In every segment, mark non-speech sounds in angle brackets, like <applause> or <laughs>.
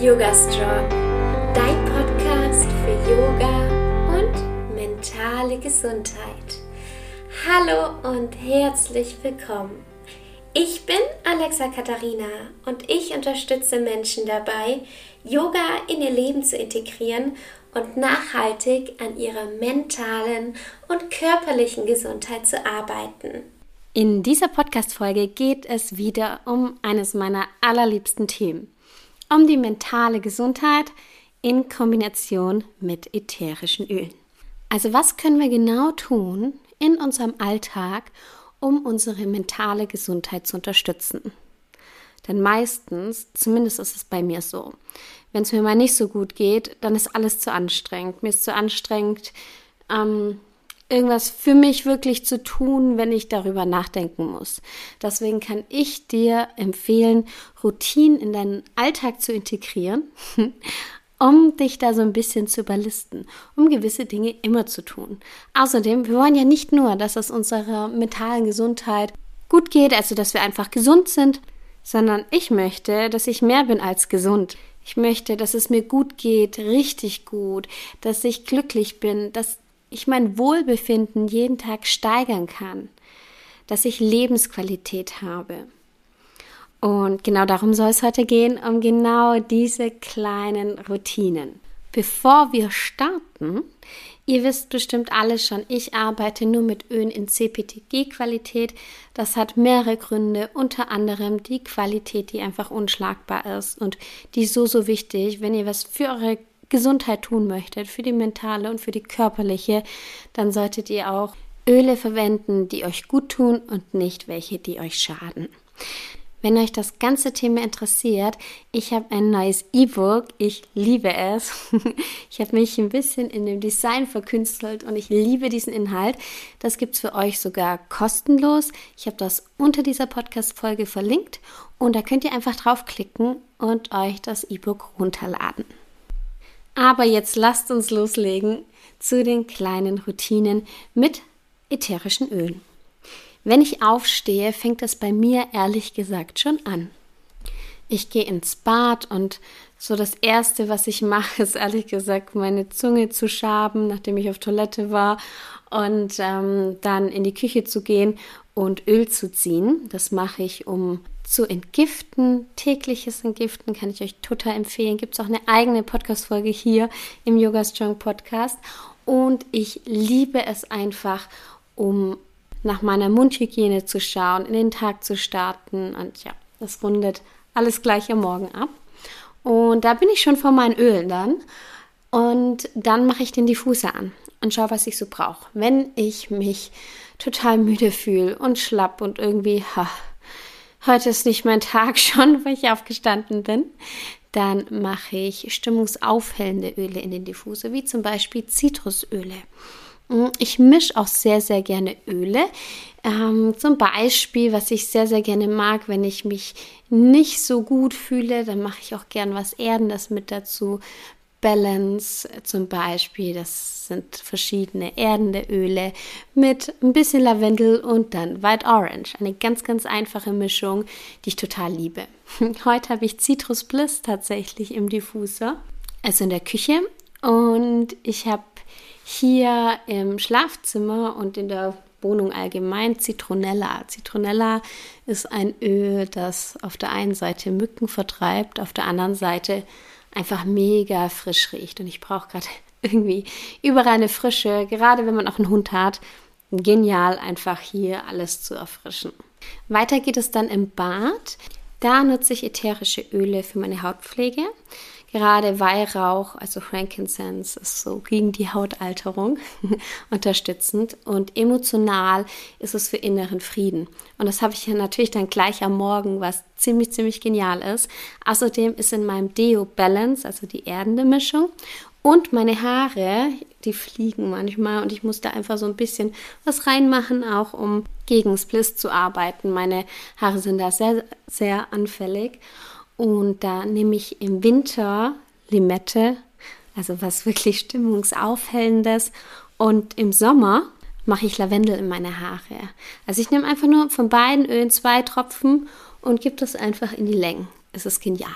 Yoga Strong, dein Podcast für Yoga und mentale Gesundheit. Hallo und herzlich willkommen. Ich bin Alexa Katharina und ich unterstütze Menschen dabei, Yoga in ihr Leben zu integrieren und nachhaltig an ihrer mentalen und körperlichen Gesundheit zu arbeiten. In dieser Podcast-Folge geht es wieder um eines meiner allerliebsten Themen, um die mentale Gesundheit in Kombination mit ätherischen Ölen. Also was können wir genau tun in unserem Alltag, um unsere mentale Gesundheit zu unterstützen? Denn meistens, zumindest ist es bei mir so, wenn es mir mal nicht so gut geht, dann ist alles zu anstrengend. Mir ist zu anstrengend, ähm, irgendwas für mich wirklich zu tun, wenn ich darüber nachdenken muss. Deswegen kann ich dir empfehlen, Routinen in deinen Alltag zu integrieren, <laughs> um dich da so ein bisschen zu überlisten, um gewisse Dinge immer zu tun. Außerdem, wir wollen ja nicht nur, dass es unserer mentalen Gesundheit gut geht, also dass wir einfach gesund sind, sondern ich möchte, dass ich mehr bin als gesund. Ich möchte, dass es mir gut geht, richtig gut, dass ich glücklich bin, dass ich mein Wohlbefinden jeden Tag steigern kann, dass ich Lebensqualität habe. Und genau darum soll es heute gehen, um genau diese kleinen Routinen. Bevor wir starten, ihr wisst bestimmt alle schon, ich arbeite nur mit Ölen in CPTG-Qualität. Das hat mehrere Gründe, unter anderem die Qualität, die einfach unschlagbar ist und die ist so, so wichtig, wenn ihr was für eure Gesundheit tun möchtet, für die mentale und für die körperliche, dann solltet ihr auch Öle verwenden, die euch gut tun und nicht welche, die euch schaden. Wenn euch das ganze Thema interessiert, ich habe ein neues E-Book. Ich liebe es. <laughs> Ich habe mich ein bisschen in dem Design verkünstelt und ich liebe diesen Inhalt. Das gibt es für euch sogar kostenlos. Ich habe das unter dieser Podcast-Folge verlinkt und da könnt ihr einfach draufklicken und euch das E-Book runterladen. Aber jetzt lasst uns loslegen zu den kleinen Routinen mit ätherischen Ölen. Wenn ich aufstehe, fängt das bei mir ehrlich gesagt schon an. Ich gehe ins Bad und so das Erste, was ich mache, <laughs> ist ehrlich gesagt meine Zunge zu schaben, nachdem ich auf Toilette war und ähm, dann in die Küche zu gehen und Öl zu ziehen. Das mache ich, um zu entgiften. Tägliches Entgiften kann ich euch total empfehlen. Gibt es auch eine eigene Podcast-Folge hier im Yoga Strong Podcast. Und ich liebe es einfach, um nach meiner Mundhygiene zu schauen, in den Tag zu starten. Und ja, das rundet alles gleich am Morgen ab. Und da bin ich schon vor meinen Ölen dann. Und dann mache ich den Diffuser an und schaue, was ich so brauche. Wenn ich mich total müde fühle und schlapp und irgendwie ha, heute ist nicht mein Tag <laughs> schon, weil ich aufgestanden bin, dann mache ich stimmungsaufhellende Öle in den Diffuser, wie zum Beispiel Zitrusöle. Mm, ich mische auch sehr, sehr gerne Öle. Ähm, zum Beispiel, was ich sehr, sehr gerne mag, wenn ich mich nicht so gut fühle, dann mache ich auch gern was Erdendes mit dazu. Balance zum Beispiel, das sind verschiedene erdende Öle mit ein bisschen Lavendel und dann White Orange. Eine ganz, ganz einfache Mischung, die ich total liebe. <laughs> Heute habe ich Citrus Bliss tatsächlich im Diffuser, also in der Küche. Und ich habe hier im Schlafzimmer und in der Wohnung allgemein Zitronella. Zitronella ist ein Öl, das auf der einen Seite Mücken vertreibt, auf der anderen Seite einfach mega frisch riecht. Und ich brauche gerade <laughs> irgendwie überall eine Frische, gerade wenn man auch einen Hund hat. Genial, einfach hier alles zu erfrischen. Weiter geht es dann im Bad. Da nutze ich ätherische Öle für meine Hautpflege. Gerade Weihrauch, also Frankincense, ist so gegen die Hautalterung <laughs> unterstützend und emotional ist es für inneren Frieden. Und das habe ich ja natürlich dann gleich am Morgen, was ziemlich, ziemlich genial ist. Außerdem ist in meinem Deo Balance, also die erdende Mischung, und meine Haare, die fliegen manchmal und ich muss da einfach so ein bisschen was reinmachen, auch um gegen Spliss zu arbeiten. Meine Haare sind da sehr, sehr anfällig. Und da nehme ich im Winter Limette, also was wirklich stimmungsaufhellendes. Und im Sommer mache ich Lavendel in meine Haare. Also ich nehme einfach nur von beiden Ölen zwei Tropfen und gebe das einfach in die Längen. Es ist genial.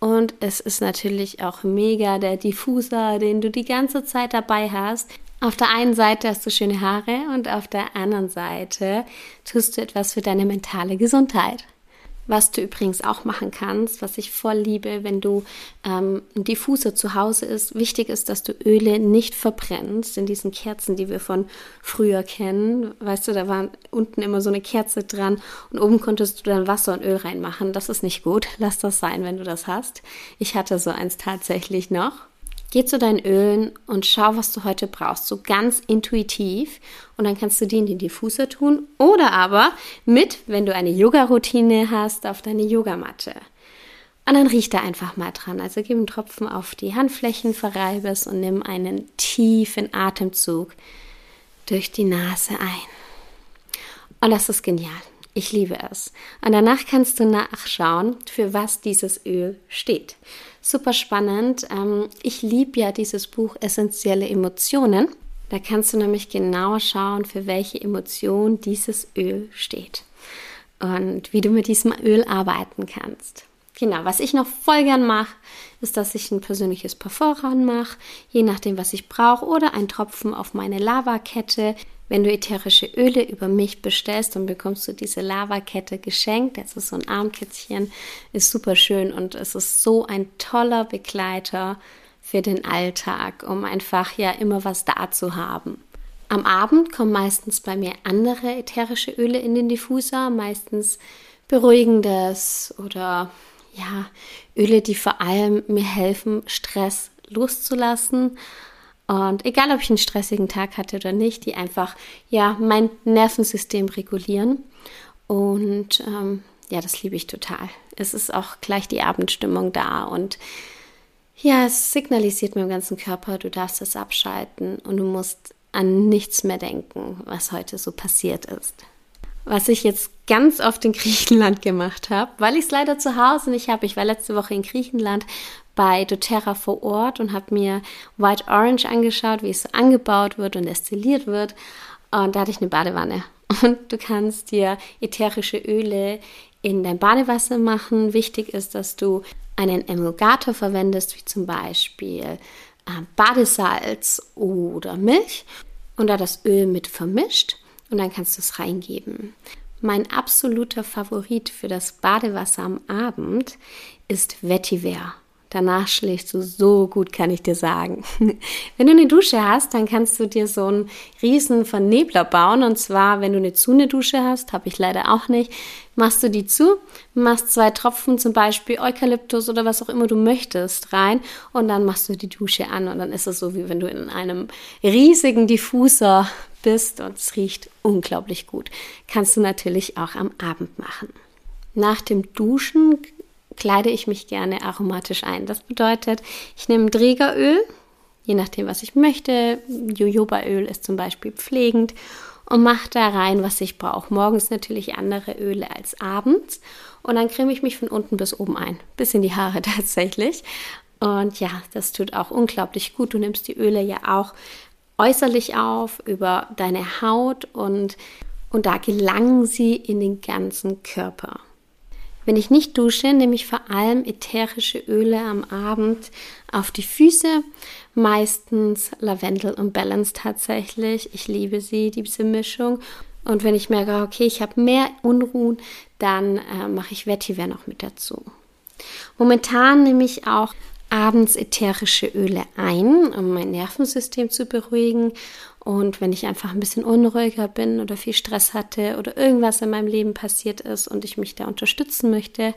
Und es ist natürlich auch mega der Diffuser, den du die ganze Zeit dabei hast. Auf der einen Seite hast du schöne Haare und auf der anderen Seite tust du etwas für deine mentale Gesundheit. Was du übrigens auch machen kannst, was ich voll liebe, wenn du ähm, ein Diffuser zu Hause ist. Wichtig ist, dass du Öle nicht verbrennst in diesen Kerzen, die wir von früher kennen. Weißt du, da war unten immer so eine Kerze dran und oben konntest du dann Wasser und Öl reinmachen. Das ist nicht gut. Lass das sein, wenn du das hast. Ich hatte so eins tatsächlich noch. Geh zu deinen Ölen und schau, was du heute brauchst, so ganz intuitiv. Und dann kannst du die in den Diffuser tun oder aber mit, wenn du eine Yoga-Routine hast, auf deine Yogamatte. Und dann riech da einfach mal dran. Also gib einen Tropfen auf die Handflächen, verreibe es und nimm einen tiefen Atemzug durch die Nase ein. Und das ist genial. Ich liebe es. Und danach kannst du nachschauen, für was dieses Öl steht super spannend. Ähm, ich liebe ja dieses Buch Essentielle Emotionen. Da kannst du nämlich genau schauen, für welche Emotion dieses Öl steht und wie du mit diesem Öl arbeiten kannst. Genau, was ich noch voll gern mache, ist, dass ich ein persönliches Parfum ranmache, je nachdem, was ich brauche, oder ein Tropfen auf meine Lavakette. Wenn du ätherische Öle über mich bestellst, dann bekommst du diese Lavakette geschenkt. Das ist so ein Armkätzchen, ist super schön und es ist so ein toller Begleiter für den Alltag, um einfach ja immer was da zu haben. Am Abend kommen meistens bei mir andere ätherische Öle in den Diffuser, meistens beruhigendes oder ja, Öle, die vor allem mir helfen, Stress loszulassen und egal, ob ich einen stressigen Tag hatte oder nicht, die einfach ja mein Nervensystem regulieren. Und ähm, ja, das liebe ich total. Es ist auch gleich die Abendstimmung da und ja, es signalisiert meinem ganzen Körper, du darfst es abschalten und du musst an nichts mehr denken, was heute so passiert ist. Was ich jetzt ganz oft in Griechenland gemacht habe, weil ich es leider zu Hause nicht habe. Ich war letzte Woche in Griechenland bei doTERRA vor Ort und habe mir White Orange angeschaut, wie es so angebaut wird und destilliert wird. Und da hatte ich eine Badewanne. <laughs> Und du kannst dir ätherische Öle in dein Badewasser machen. Wichtig ist, dass du einen Emulgator verwendest, wie zum Beispiel äh, Badesalz oder Milch und da das Öl mit vermischt und dann kannst du es reingeben. Mein absoluter Favorit für das Badewasser am Abend ist Vetiver. Danach schläfst du so gut, kann ich dir sagen. <laughs> Wenn du eine Dusche hast, dann kannst du dir so einen riesen Vernebler bauen. Und zwar, wenn du eine zu eine Dusche hast, habe ich leider auch nicht, machst du die zu, machst zwei Tropfen, zum Beispiel Eukalyptus oder was auch immer du möchtest, rein und dann machst du die Dusche an und dann ist es so, wie wenn du in einem riesigen Diffuser bist und es riecht unglaublich gut. Kannst du natürlich auch am Abend machen. Nach dem Duschen kleide ich mich gerne aromatisch ein. Das bedeutet, ich nehme Trägeröl, je nachdem, was ich möchte. Jojobaöl ist zum Beispiel pflegend und mache da rein, was ich brauche. Morgens natürlich andere Öle als abends. Und dann creme ich mich von unten bis oben ein. Bis in die Haare <laughs> tatsächlich. Und ja, das tut auch unglaublich gut. Du nimmst die Öle ja auch äußerlich auf über deine Haut und, und da gelangen sie in den ganzen Körper. Wenn ich nicht dusche, nehme ich vor allem ätherische Öle am Abend auf die Füße, meistens Lavendel und Balance tatsächlich. Ich liebe sie, diese Mischung. Und wenn ich merke, okay, ich habe mehr Unruhen, dann äh, mache ich Vetiver noch mit dazu. Momentan nehme ich auch abends ätherische Öle ein, um mein Nervensystem zu beruhigen und wenn ich einfach ein bisschen unruhiger bin oder viel Stress hatte oder irgendwas in meinem Leben passiert ist und ich mich da unterstützen möchte,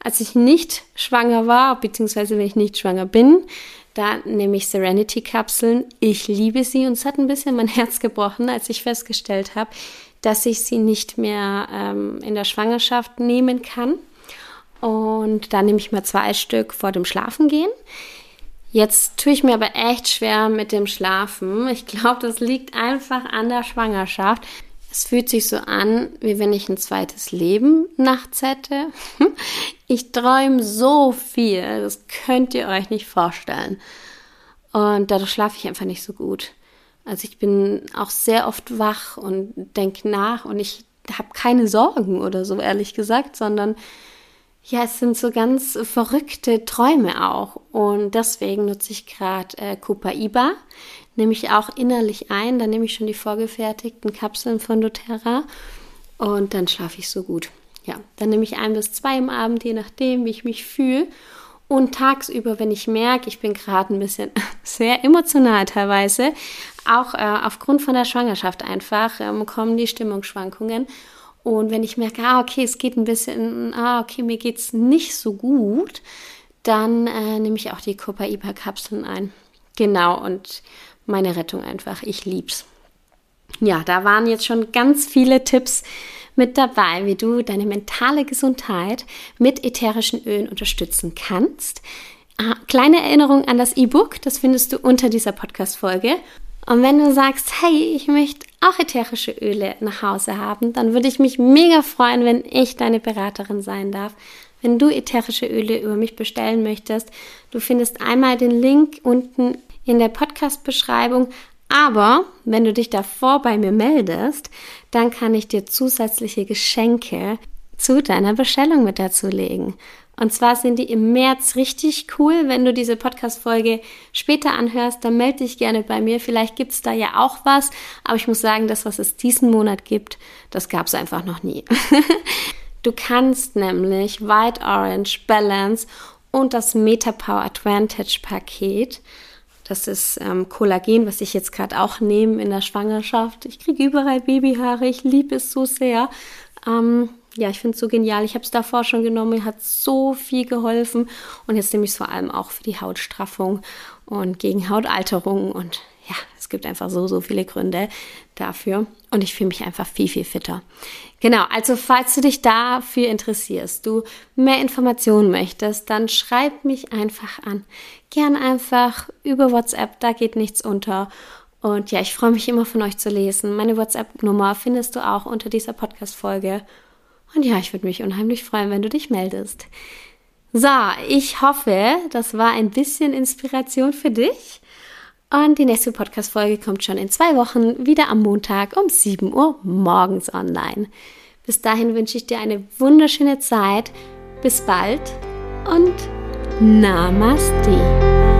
als ich nicht schwanger war, beziehungsweise wenn ich nicht schwanger bin, da nehme ich Serenity-Kapseln. Ich liebe sie und es hat ein bisschen mein <laughs> Herz gebrochen, als ich festgestellt habe, dass ich sie nicht mehr ähm, in der Schwangerschaft nehmen kann. Und da nehme ich mal zwei Stück vor dem Schlafengehen. Jetzt tue ich mir aber echt schwer mit dem Schlafen. Ich glaube, das liegt einfach an der Schwangerschaft. Es fühlt sich so an, wie wenn ich ein zweites Leben nachts hätte. <laughs> Ich träume so viel, das könnt ihr euch nicht vorstellen. Und dadurch schlafe ich einfach nicht so gut. Also ich bin auch sehr oft wach und denke nach und ich habe keine Sorgen oder so, ehrlich gesagt, sondern ja, es sind so ganz verrückte Träume auch. Und deswegen nutze ich gerade äh, Copaiba. Nehme ich auch innerlich ein. Dann nehme ich schon die vorgefertigten Kapseln von doTERRA. Und dann schlafe ich so gut. Ja, dann nehme ich ein bis zwei im Abend, je nachdem, wie ich mich fühle. Und tagsüber, wenn ich merke, ich bin gerade ein bisschen <laughs> sehr emotional teilweise, auch äh, aufgrund von der Schwangerschaft einfach, ähm, kommen die Stimmungsschwankungen. Und wenn ich merke, ah, okay, es geht ein bisschen, ah, okay, mir geht es nicht so gut, dann äh, nehme ich auch die Copaiba-Kapseln ein. Genau, und meine Rettung einfach. Ich lieb's. Ja, da waren jetzt schon ganz viele Tipps mit dabei, wie du deine mentale Gesundheit mit ätherischen Ölen unterstützen kannst. Ah, kleine Erinnerung an das E-Book, das findest du unter dieser Podcast-Folge. Und wenn du sagst, hey, ich möchte auch ätherische Öle nach Hause haben, dann würde ich mich mega freuen, wenn ich deine Beraterin sein darf. Wenn du ätherische Öle über mich bestellen möchtest, du findest einmal den Link unten in der Podcast-Beschreibung. Aber wenn du dich davor bei mir meldest, dann kann ich dir zusätzliche Geschenke zu deiner Bestellung mit dazu legen. Und zwar sind die im März richtig cool. Wenn du diese Podcast-Folge später anhörst, dann melde dich gerne bei mir. Vielleicht gibt es da ja auch was. Aber ich muss sagen, das, was es diesen Monat gibt, das gab es einfach noch nie. <laughs> du kannst nämlich White Orange Balance und das Metapower Advantage Paket. Das ist ähm, Kollagen, was ich jetzt gerade auch nehme in der Schwangerschaft. Ich kriege überall Babyhaare. Ich liebe es so sehr. Ähm, ja, ich finde es so genial. Ich habe es davor schon genommen, hat so viel geholfen. Und jetzt nehme ich es vor allem auch für die Hautstraffung und gegen Hautalterung. Und ja, es gibt einfach so, so viele Gründe dafür. Und ich fühle mich einfach viel, viel fitter. Genau, also falls du dich dafür interessierst, du mehr Informationen möchtest, dann schreib mich einfach an. Gern einfach über WhatsApp, da geht nichts unter. Und ja, ich freue mich immer von euch zu lesen. Meine WhatsApp-Nummer findest du auch unter dieser Podcast-Folge. Und ja, ich würde mich unheimlich freuen, wenn du dich meldest. So, ich hoffe, das war ein bisschen Inspiration für dich. Und die nächste Podcast-Folge kommt schon in zwei Wochen wieder am Montag um 7 Uhr morgens online. Bis dahin wünsche ich dir eine wunderschöne Zeit. Bis bald und Namaste.